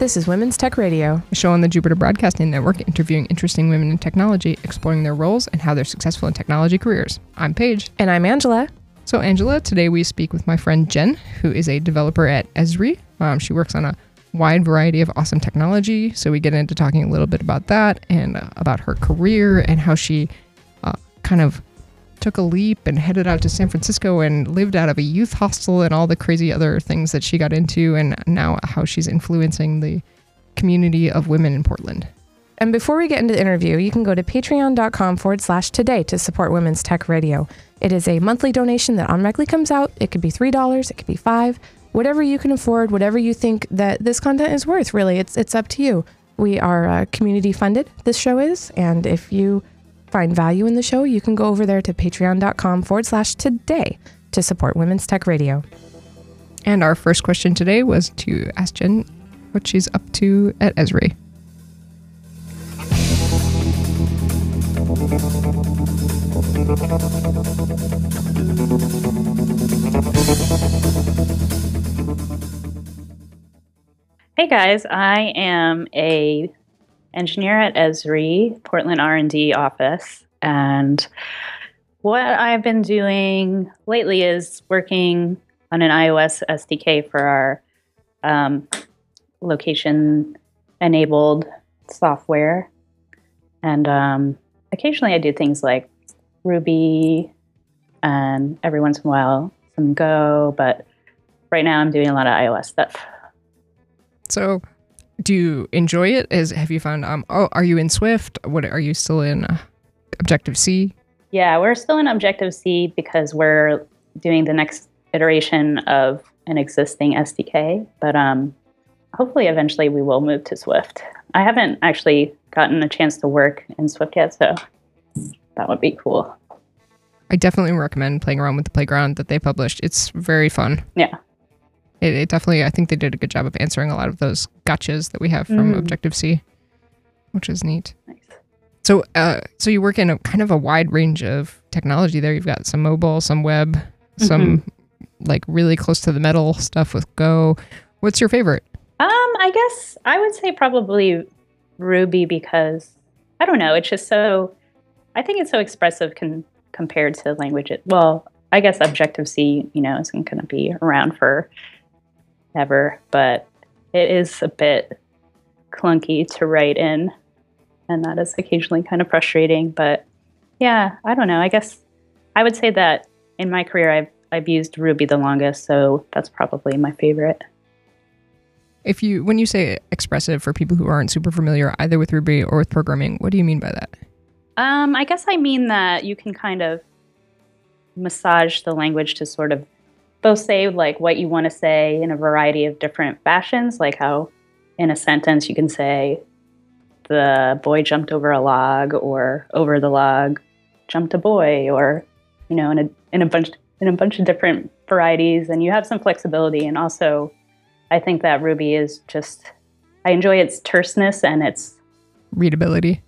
This is Women's Tech Radio. a show on the Jupiter Broadcasting Network interviewing interesting women in technology, exploring their roles and how they're successful in technology careers. I'm Paige. And I'm Angela. So, Angela, today we speak with my friend Jen, who is a developer at Esri. Um, she works on a wide variety of awesome technology. So, we get into talking a little bit about that and uh, about her career and how she uh, kind of took a leap and headed out to San Francisco and lived out of a youth hostel and all the crazy other things that she got into, and now how she's influencing the community of women in Portland. And before we get into the interview, you can go to patreon.com forward slash today to support Women's Tech Radio. It is a monthly donation that automatically comes out. It could be $3, it could be 5 whatever you can afford, whatever you think that this content is worth, really. It's, it's up to you. We are uh, community funded, this show is. And if you find value in the show, you can go over there to patreon.com forward slash today to support Women's Tech Radio. And our first question today was to ask Jen what she's up to at Esri. Hey guys, I am a engineer at Esri, Portland R&D office, and what I've been doing lately is working on an iOS SDK for our um, location-enabled software, and um, occasionally I do things like Ruby, and every once in a while some Go, but right now I'm doing a lot of iOS stuff. So, do you enjoy it? Is have you found um oh are you in Swift? What are you still in uh, Objective C? Yeah, we're still in Objective C because we're doing the next iteration of an existing SDK, but um, hopefully eventually we will move to Swift. I haven't actually gotten a chance to work in Swift yet, so that would be cool. I definitely recommend playing around with the playground that they published. It's very fun. Yeah. It, it definitely I think they did a good job of answering a lot of those gotchas that we have from Mm. Objective C, which is neat. Nice. So, uh, so you work in a kind of a wide range of technology there. You've got some mobile, some web, some like really close to the metal stuff with Go. What's your favorite? Um, I guess I would say probably Ruby because I don't know. It's just so. I think it's so expressive con- compared to language. Well, I guess Objective C, you know, isn't going to be around for ever, but it is a bit clunky to write in, and that is occasionally kind of frustrating. But yeah, I don't know. I guess I would say that in my career, I've I've used Ruby the longest, so that's probably my favorite. If you when you say expressive for people who aren't super familiar either with Ruby or with programming, what do you mean by that? Um, I guess I mean that you can kind of massage the language to sort of both say like what you want to say in a variety of different fashions, like how in a sentence you can say the boy jumped over a log or over the log jumped a boy or you know in a in a bunch in a bunch of different varieties and you have some flexibility and also I think that Ruby is just I enjoy its terseness and its Readability.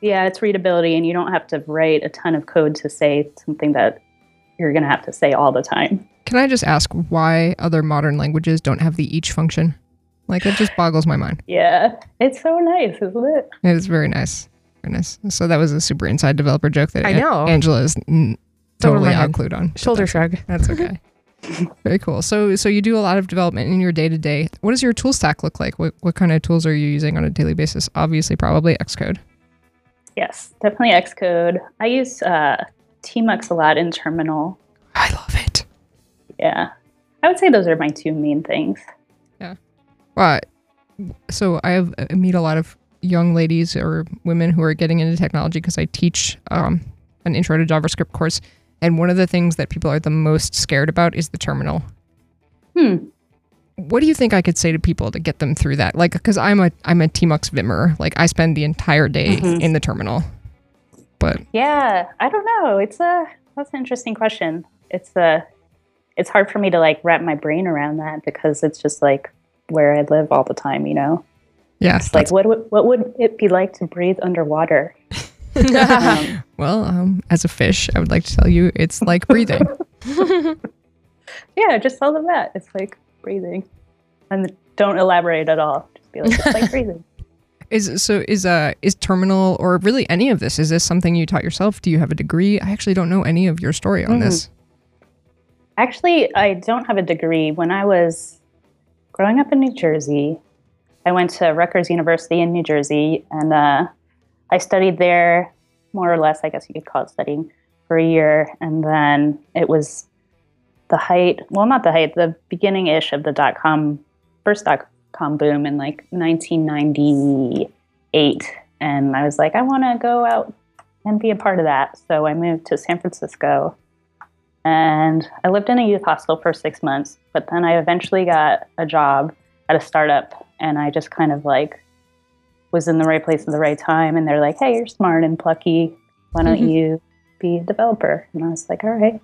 yeah, it's readability, and you don't have to write a ton of code to say something that you're going to have to say all the time. Can I just ask why other modern languages don't have the each function? Like it just boggles my mind. Yeah, it's so nice, isn't it? It is very nice. Very nice. So that was a super inside developer joke that I An- know. Angela is n- totally my head. outclued on. Shoulder shrug. That's okay. Very cool. So so you do a lot of development in your day to day. What does your tool stack look like? What what kind of tools are you using on a daily basis? Obviously, probably Xcode. Yes, definitely Xcode. I use uh, Tmux a lot in Terminal. Yeah, I would say those are my two main things. Yeah well, so I have I meet a lot of young ladies or women who are getting into technology because I teach um, an intro to JavaScript course, and one of the things that people are the most scared about is the terminal. Hmm. What do you think I could say to people to get them through that? Like, because I'm a I'm a Tmux Vimmer. Like, I spend the entire day Mhm. in the terminal. But Yeah, I don't know. It's a that's an interesting question. It's a it's hard for me to like wrap my brain around that because it's just like where I live all the time. You know. yeah, It's like what would what would it be like to breathe underwater? Um, well, um, as a fish, I would like to tell you it's like breathing. yeah, just tell them that it's like breathing, and don't elaborate at all. Just be like, it's like crazy. Is so is uh is terminal or really any of this? Is this something you taught yourself? Do you have a degree? I actually don't know any of your story on Mhm. this. Actually, I don't have a degree. When I was growing up in New Jersey, I went to Rutgers University in New Jersey, and uh, I studied there more or less. I guess you could call it studying for a year, and then it was the height. Well, not the height. The beginning ish of the dot com first dot com boom in like 1998, and I was like, I want to go out and be a part of that. So I moved to San Francisco and I lived in a youth hostel for six months. But then I eventually got a job at a startup, and I just kind of like was in the right place at the right time. And they're like, "Hey, you're smart and plucky. Why don't Mhm. you be a developer?" And I was like, "All right."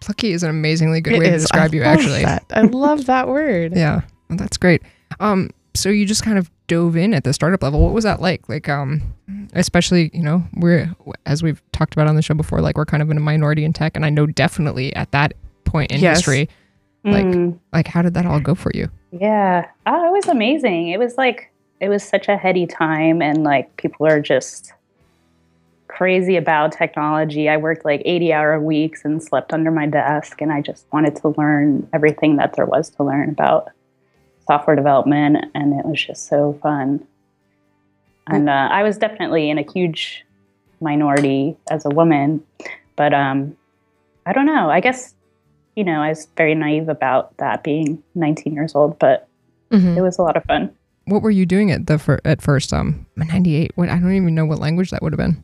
Plucky is an amazingly good It way to describe I you actually. that. I love that word. Yeah, well, that's great. Um, so you just kind of dove in at the startup level. What was that like? Like, um, especially you know we're as we've talked about on the show before, like we're kind of in a minority in tech, and I know definitely at that point in Yes. history, Like- Mm, like how did that all go for you? yeah, oh, it was amazing. It was like it was such a heady time, and like people are just crazy about technology. I worked like 80 hour weeks and slept under my desk, and I just wanted to learn everything that there was to learn about software development, and it was just so fun. And uh, I was definitely in a huge minority as a woman, but um, I don't know. I guess you know I was very naive about that being 19 years old, but Mhm. it was a lot of fun. What were you doing at the fir- at first? Um, ninety eight. What I don't even know what language that would have been.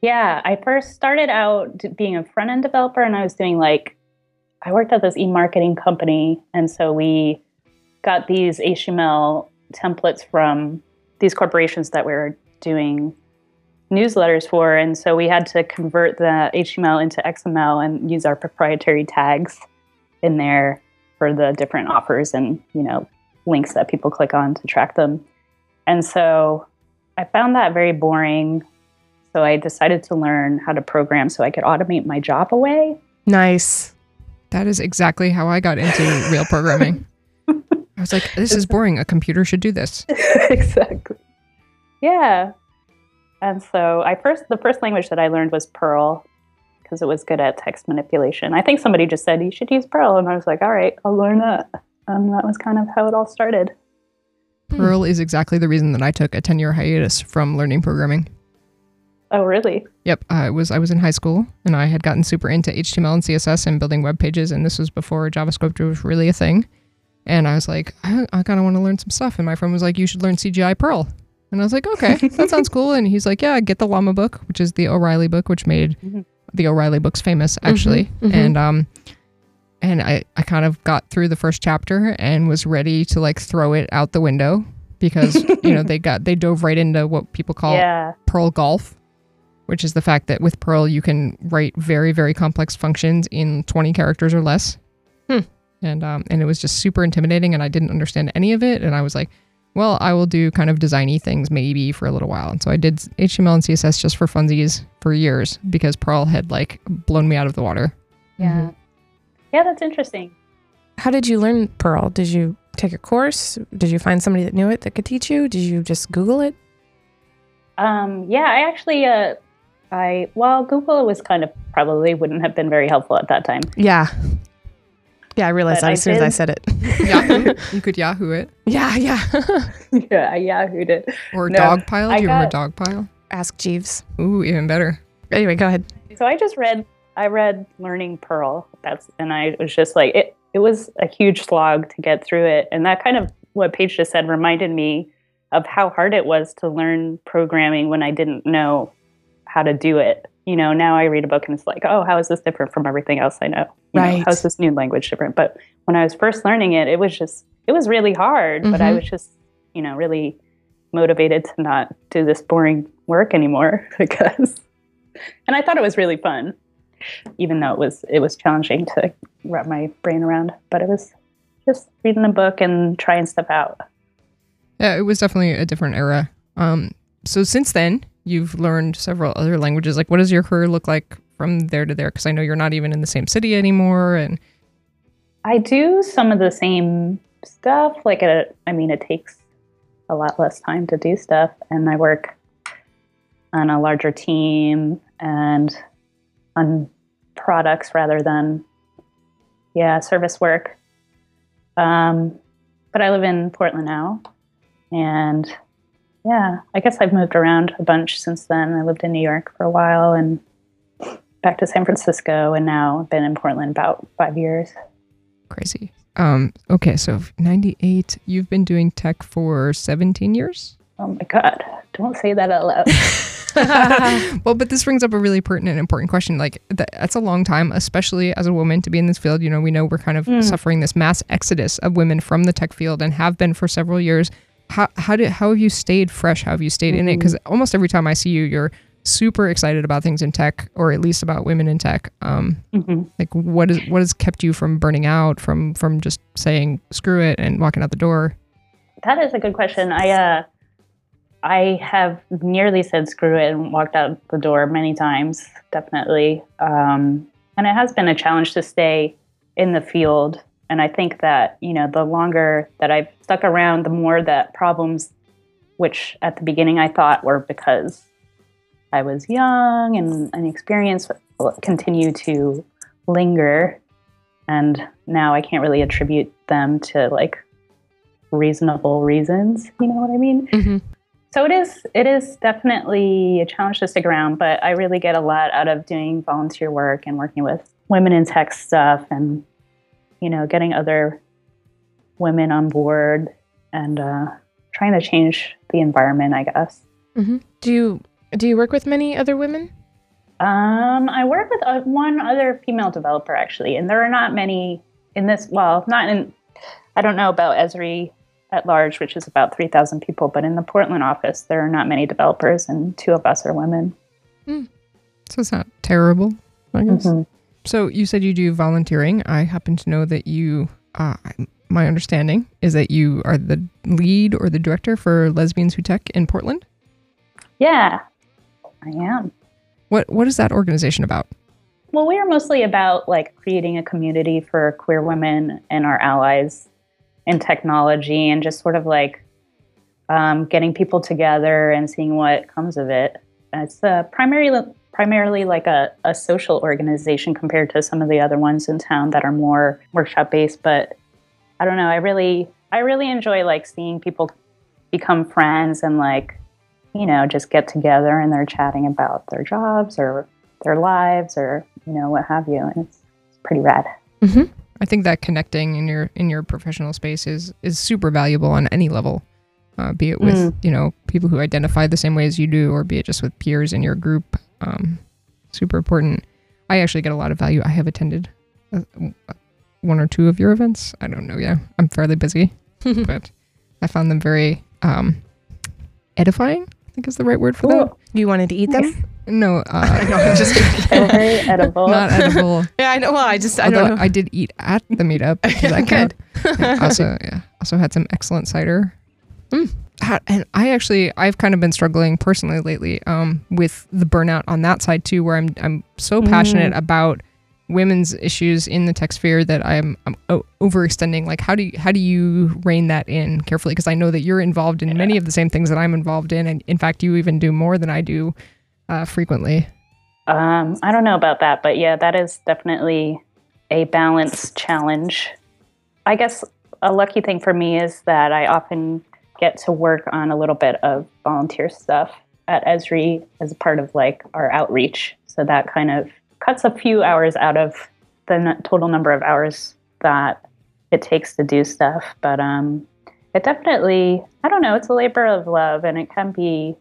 Yeah, I first started out being a front end developer, and I was doing like, I worked at this e marketing company, and so we got these HTML templates from these corporations that we were doing newsletters for, and so we had to convert the HTML into XML and use our proprietary tags in there for the different offers and you know links that people click on to track them. And so I found that very boring. So I decided to learn how to program so I could automate my job away. Nice. That is exactly how I got into real programming. I was like, this is boring. A computer should do this. exactly. Yeah. And so I first the first language that I learned was Perl because it was good at text manipulation. I think somebody just said you should use Perl and I was like, "All right, I'll learn that." And that was kind of how it all started. Hmm. Perl is exactly the reason that I took a 10 year hiatus from learning programming. Oh, really? Yep, uh, I was I was in high school and I had gotten super into HTML and CSS and building web pages, and this was before JavaScript was really a thing. And I was like, I, I kind of want to learn some stuff. And my friend was like, you should learn CGI Perl. And I was like, okay, that sounds cool. And he's like, yeah, get the Llama book, which is the O'Reilly book, which made Mhm. the O'Reilly books famous, actually. mhm. And um, and I I kind of got through the first chapter and was ready to like throw it out the window because you know they got they dove right into what people call Yeah. Perl Golf, which is the fact that with Perl you can write very very complex functions in 20 characters or less. And um and it was just super intimidating and I didn't understand any of it and I was like, well, I will do kind of designy things maybe for a little while. And so I did HTML and CSS just for funsies for years because Perl had like blown me out of the water. Yeah. Yeah, that's interesting. How did you learn Perl? Did you take a course? Did you find somebody that knew it that could teach you? Did you just Google it? Um, yeah, I actually, uh, I well, Google was kind of probably wouldn't have been very helpful at that time. Yeah. Yeah, I realized But that I as soon as I said it. Yahoo. you could Yahoo it. yeah, yeah. yeah, I yahooed it. Or No, Dogpile. Do you remember got- Dogpile? Ask Jeeves. Ooh, even better. Anyway, go ahead. So I just read, I read Learning Perl. That's and I was just like it. It was a huge slog to get through it, and that kind of what Paige just said reminded me of how hard it was to learn programming when I didn't know how to do it. You know, now I read a book and it's like, oh, how is this different from everything else I know? You know, Right. how's this new language different? But when I was first learning it, it was just, it was really hard. But I Mhm. was just, you know, really motivated to not do this boring work anymore because, and I thought it was really fun, even though it was it was challenging to wrap my brain around. But it was just reading a book and trying stuff out. Yeah, it was definitely a different era. Um, so since then, you've learned several other languages. Like, what does your career look like from there to there? Because I know you're not even in the same city anymore. And I do some of the same stuff. Like, a, I mean, it takes a lot less time to do stuff, and I work on a larger team and on products rather than, yeah, service work. Um, but I live in Portland now, and yeah, I guess I've moved around a bunch since then. I lived in New York for a while and back to San Francisco, and now I've been in Portland about five years. Crazy. Um, okay, so 98, you've been doing tech for 17 years? Oh my God, don't say that out loud. well, but this brings up a really pertinent, important question. Like, that, that's a long time, especially as a woman to be in this field. You know, we know we're kind of mm. suffering this mass exodus of women from the tech field and have been for several years. How, how did how have you stayed fresh? How have you stayed mm-hmm. in it? Because mm-hmm. almost every time I see you, you're super excited about things in tech, or at least about women in tech. Um, mm-hmm. Like, what is what has kept you from burning out, from from just saying screw it and walking out the door? That is a good question. I uh, I have nearly said screw it and walked out the door many times, definitely. Um, and it has been a challenge to stay in the field. And I think that, you know, the longer that I've stuck around, the more that problems, which at the beginning I thought were because I was young and inexperienced, continue to linger. And now I can't really attribute them to like reasonable reasons. You know what I mean? Mm-hmm so it is it is definitely a challenge to stick around but i really get a lot out of doing volunteer work and working with women in tech stuff and you know getting other women on board and uh, trying to change the environment i guess mm-hmm. do you do you work with many other women um, i work with uh, one other female developer actually and there are not many in this well not in i don't know about esri at large, which is about 3,000 people. But in the Portland office, there are not many developers, and two of us are women. Mm. So it's not terrible, I guess. Mm-hmm. So you said you do volunteering. I happen to know that you, uh, my understanding is that you are the lead or the director for Lesbians Who Tech in Portland. Yeah, I am. What What is that organization about? Well, we are mostly about like creating a community for queer women and our allies in technology and just sort of like um, getting people together and seeing what comes of it. It's uh, primarily primarily like a, a social organization compared to some of the other ones in town that are more workshop based. But I don't know. I really I really enjoy like seeing people become friends and like you know just get together and they're chatting about their jobs or their lives or you know what have you. And it's, it's pretty rad. Mm-hmm. I think that connecting in your in your professional space is is super valuable on any level, uh, be it with mm. you know people who identify the same way as you do, or be it just with peers in your group. Um, super important. I actually get a lot of value. I have attended uh, one or two of your events. I don't know. Yeah, I'm fairly busy, but I found them very um, edifying. I think is the right word for cool. that. You wanted to eat them? No, uh, no, just very edible. Not edible. yeah, I know. Well, I just I Although don't know. I did eat at the meetup because I could. also, yeah, also had some excellent cider. Mm. And I actually, I've kind of been struggling personally lately um, with the burnout on that side too, where I'm I'm so passionate mm. about women's issues in the tech sphere that I'm, I'm overextending. Like, how do you, how do you rein that in carefully? Because I know that you're involved in yeah. many of the same things that I'm involved in, and in fact, you even do more than I do uh, frequently? Um, I don't know about that, but yeah, that is definitely a balance challenge. I guess a lucky thing for me is that I often get to work on a little bit of volunteer stuff at Esri as part of like our outreach. So that kind of cuts a few hours out of the n- total number of hours that it takes to do stuff. But um, it definitely, I don't know, it's a labor of love and it can be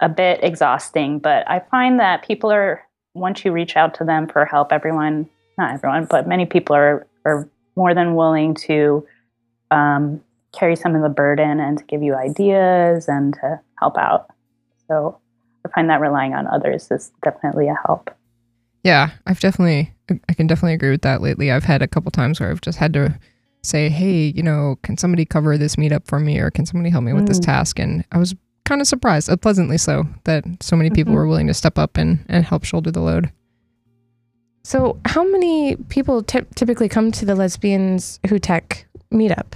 a bit exhausting, but I find that people are once you reach out to them for help, everyone, not everyone, but many people are are more than willing to um, carry some of the burden and to give you ideas and to help out. So I find that relying on others is definitely a help. Yeah, I've definitely, I can definitely agree with that lately. I've had a couple times where I've just had to say, hey, you know, can somebody cover this meetup for me or can somebody help me with mm. this task? And I was kind of surprised, uh, pleasantly so, that so many people mm-hmm. were willing to step up and, and help shoulder the load. So, how many people t- typically come to the Lesbians Who Tech meetup?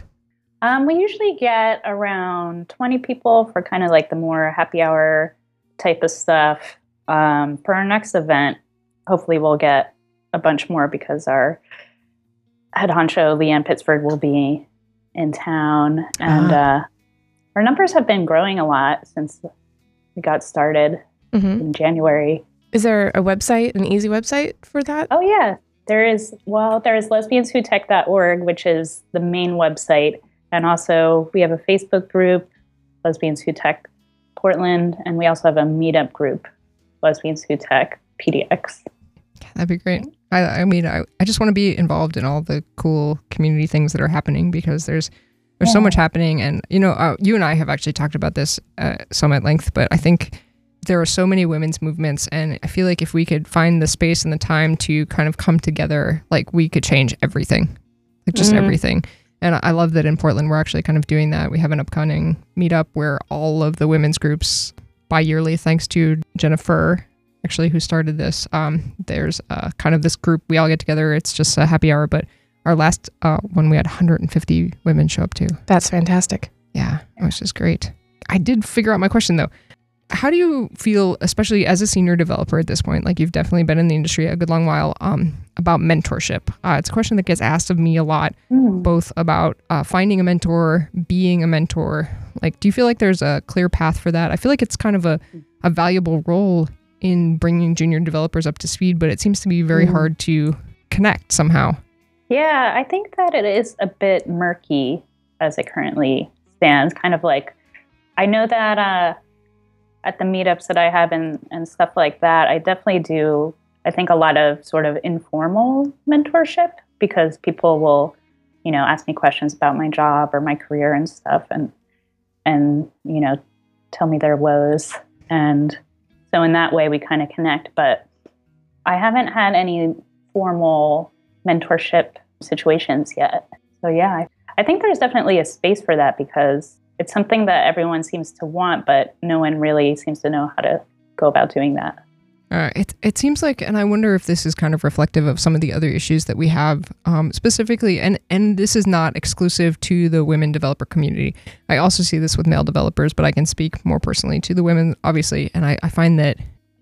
Um, we usually get around 20 people for kind of like the more happy hour type of stuff. Um, for our next event, hopefully we'll get a bunch more because our head honcho, Leanne Pittsford, will be in town. And uh, our numbers have been growing a lot since we got started hmm in January. Is there a website, an easy website for that? Oh, yeah. There is, well, there is lesbianswhotech.org, which is the main website. And also, we have a Facebook group, Lesbians Who Tech Portland. And we also have a meetup group, Lesbians Who Tech PDX. That'd be great. I, I mean, I, I just want to be involved in all the cool community things that are happening because there's there's so much happening, and you know, uh, you and I have actually talked about this uh, some at length. But I think there are so many women's movements, and I feel like if we could find the space and the time to kind of come together, like we could change everything, like just Mhm. everything. And I- love that in Portland we're actually kind of doing that. We have an upcoming meetup where all of the women's groups bi-yearly, thanks to Jennifer actually who started this. Um, there's uh, kind of this group we all get together. It's just a happy hour, but our last uh, one we had 150 women show up to. That's fantastic. Yeah, it was just great. I did figure out my question though. How do you feel, especially as a senior developer at this point? Like you've definitely been in the industry a good long while. Um, about mentorship. Uh, it's a question that gets asked of me a lot, Hmm. both about uh, finding a mentor, being a mentor. Like, do you feel like there's a clear path for that? I feel like it's kind of a, a valuable role in bringing junior developers up to speed, but it seems to be very Mm. hard to connect somehow. Yeah, I think that it is a bit murky as it currently stands. Kind of like, I know that uh, at the meetups that I have and, and stuff like that, I definitely do, I think, a lot of sort of informal mentorship because people will, you know, ask me questions about my job or my career and stuff and, and, you know, tell me their woes. And so in that way, we kind of connect. But I haven't had any formal mentorship situations yet. So yeah, I, I think there's definitely a space for that because it's something that everyone seems to want, but no one really seems to know how to go about doing that. Uh, it it seems like, and I wonder if this is kind of reflective of some of the other issues that we have, um, specifically, and and this is not exclusive to the women developer community. I also see this with male developers, but I can speak more personally to the women, obviously, and I, I find that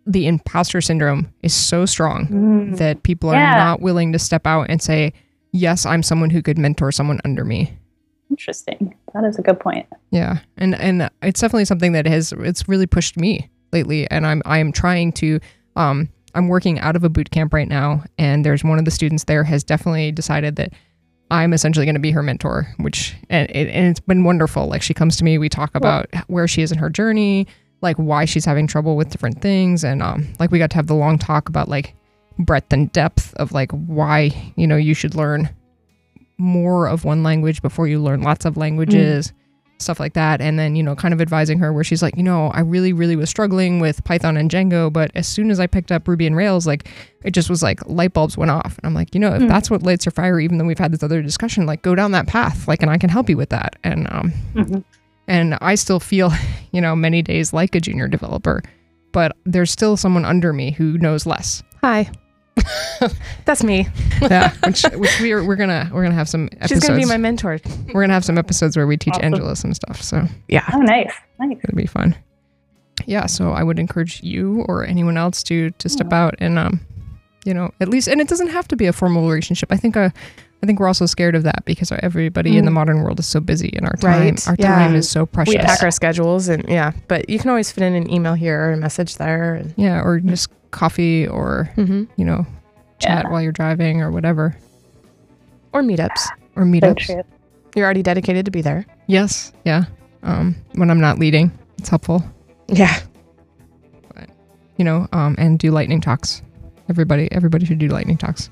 the imposter syndrome is so strong that people are Yeah. not willing to step out and say, "Yes, I'm someone who could mentor someone under me." Interesting. That is a good point. Yeah, and and it's definitely something that has it's really pushed me lately, and I'm I am trying to um I'm working out of a boot camp right now, and there's one of the students there has definitely decided that I'm essentially going to be her mentor, which and it, and it's been wonderful. Like she comes to me, we talk about where she is in her journey, like why she's having trouble with different things, and um like we got to have the long talk about like breadth and depth of like why you know you should learn more of one language before you learn lots of languages stuff like that and then you know kind of advising her where she's like you know i really really was struggling with python and django but as soon as i picked up ruby and rails like it just was like light bulbs went off and i'm like you know if Mm. that's what lights your fire even though we've had this other discussion like go down that path like and i can help you with that and um Mhm. and i still feel you know many days like a junior developer but there's still someone under me who knows less Hi. That's me. yeah which, which we're, we're gonna we're gonna have some She's going to be my mentor. we're gonna have some episodes where we teach Awesome. angela some stuff so Yeah. Oh, nice. Nice. it'll be fun. Yeah, so I would encourage you or anyone else to to step Yeah. out and um, you know, at least, and it doesn't have to be a formal relationship. I think uh, I think we're also scared of that because everybody in the Mm. modern world is so busy and our time Right, our yeah. time is so precious. We pack our schedules and yeah, but you can always fit in an email here or a message there. And, yeah, or just coffee or hmm you know, chat Yeah. while you're driving or whatever Or meetups. or meetups. true. You're already dedicated to be there. yes, yeah. Um, when I'm not leading, it's helpful. Yeah. You know, um, and do lightning talks. Everybody, everybody should do lightning talks.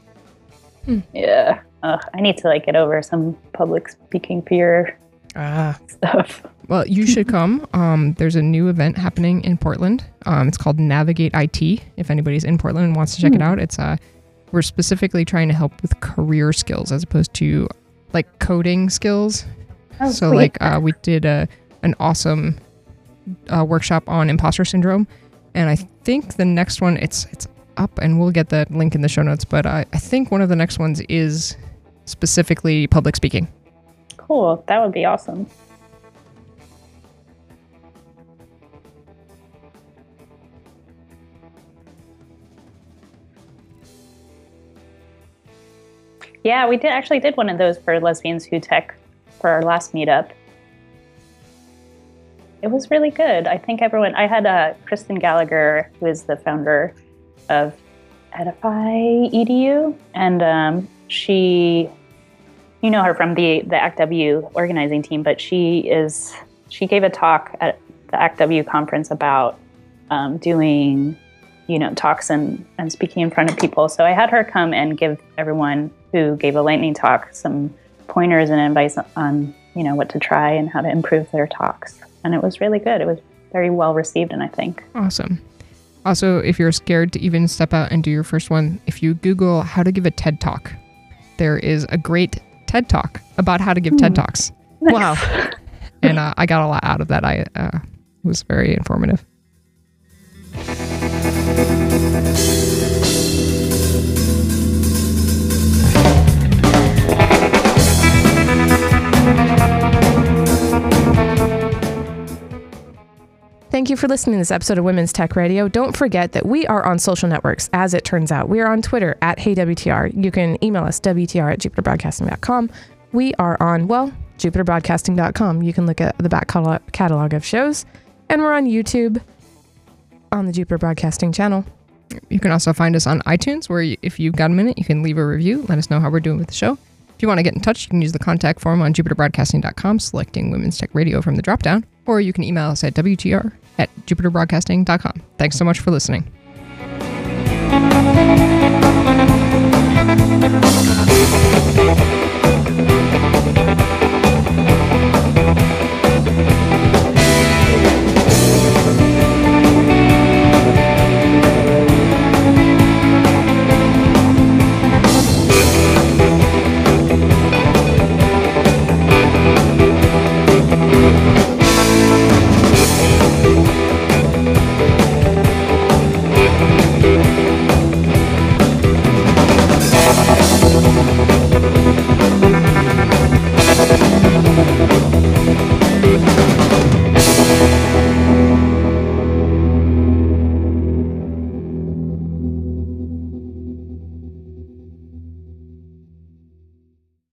Yeah. Ugh, I need to like get over some public speaking fear Ah. stuff. Well, you should come. Um, there's a new event happening in Portland. Um, it's called Navigate IT. If anybody's in Portland and wants to check it Hmm. out, it's uh, we're specifically trying to help with career skills as opposed to like coding skills. Oh, so sweet. like uh, we did a an awesome uh, workshop on imposter syndrome, and I think the next one it's it's up, and we'll get the link in the show notes. But I, I think one of the next ones is specifically public speaking. cool. That would be awesome. Yeah, we did actually did one of those for lesbians who tech for our last meetup. It was really good. I think everyone. I had uh, Kristen Gallagher, who is the founder of Edify Edu, and um, she, you know her from the the ActW organizing team, but she is she gave a talk at the ActW conference about um, doing, you know, talks and and speaking in front of people. So I had her come and give everyone who gave a lightning talk some pointers and advice on you know what to try and how to improve their talks and it was really good it was very well received and i think Awesome. Also, if you're scared to even step out and do your first one, if you Google how to give a TED talk, there is a great TED talk about how to give TED talks. Wow. And uh, I got a lot out of that. I uh, was very informative. Thank you for listening to this episode of Women's Tech Radio. Don't forget that we are on social networks, as it turns out. We are on Twitter at HeyWTR. You can email us, WTR at JupiterBroadcasting.com. We are on, well, JupiterBroadcasting.com. You can look at the back catalog, of shows. And we're on YouTube on the Jupiter Broadcasting channel. You can also find us on iTunes, where if you've got a minute, you can leave a review. Let us know how we're doing with the show. If you want to get in touch, you can use the contact form on jupiterbroadcasting.com, selecting Women's Tech Radio from the dropdown, or you can email us at WTR at jupiterbroadcasting.com. Thanks so much for listening.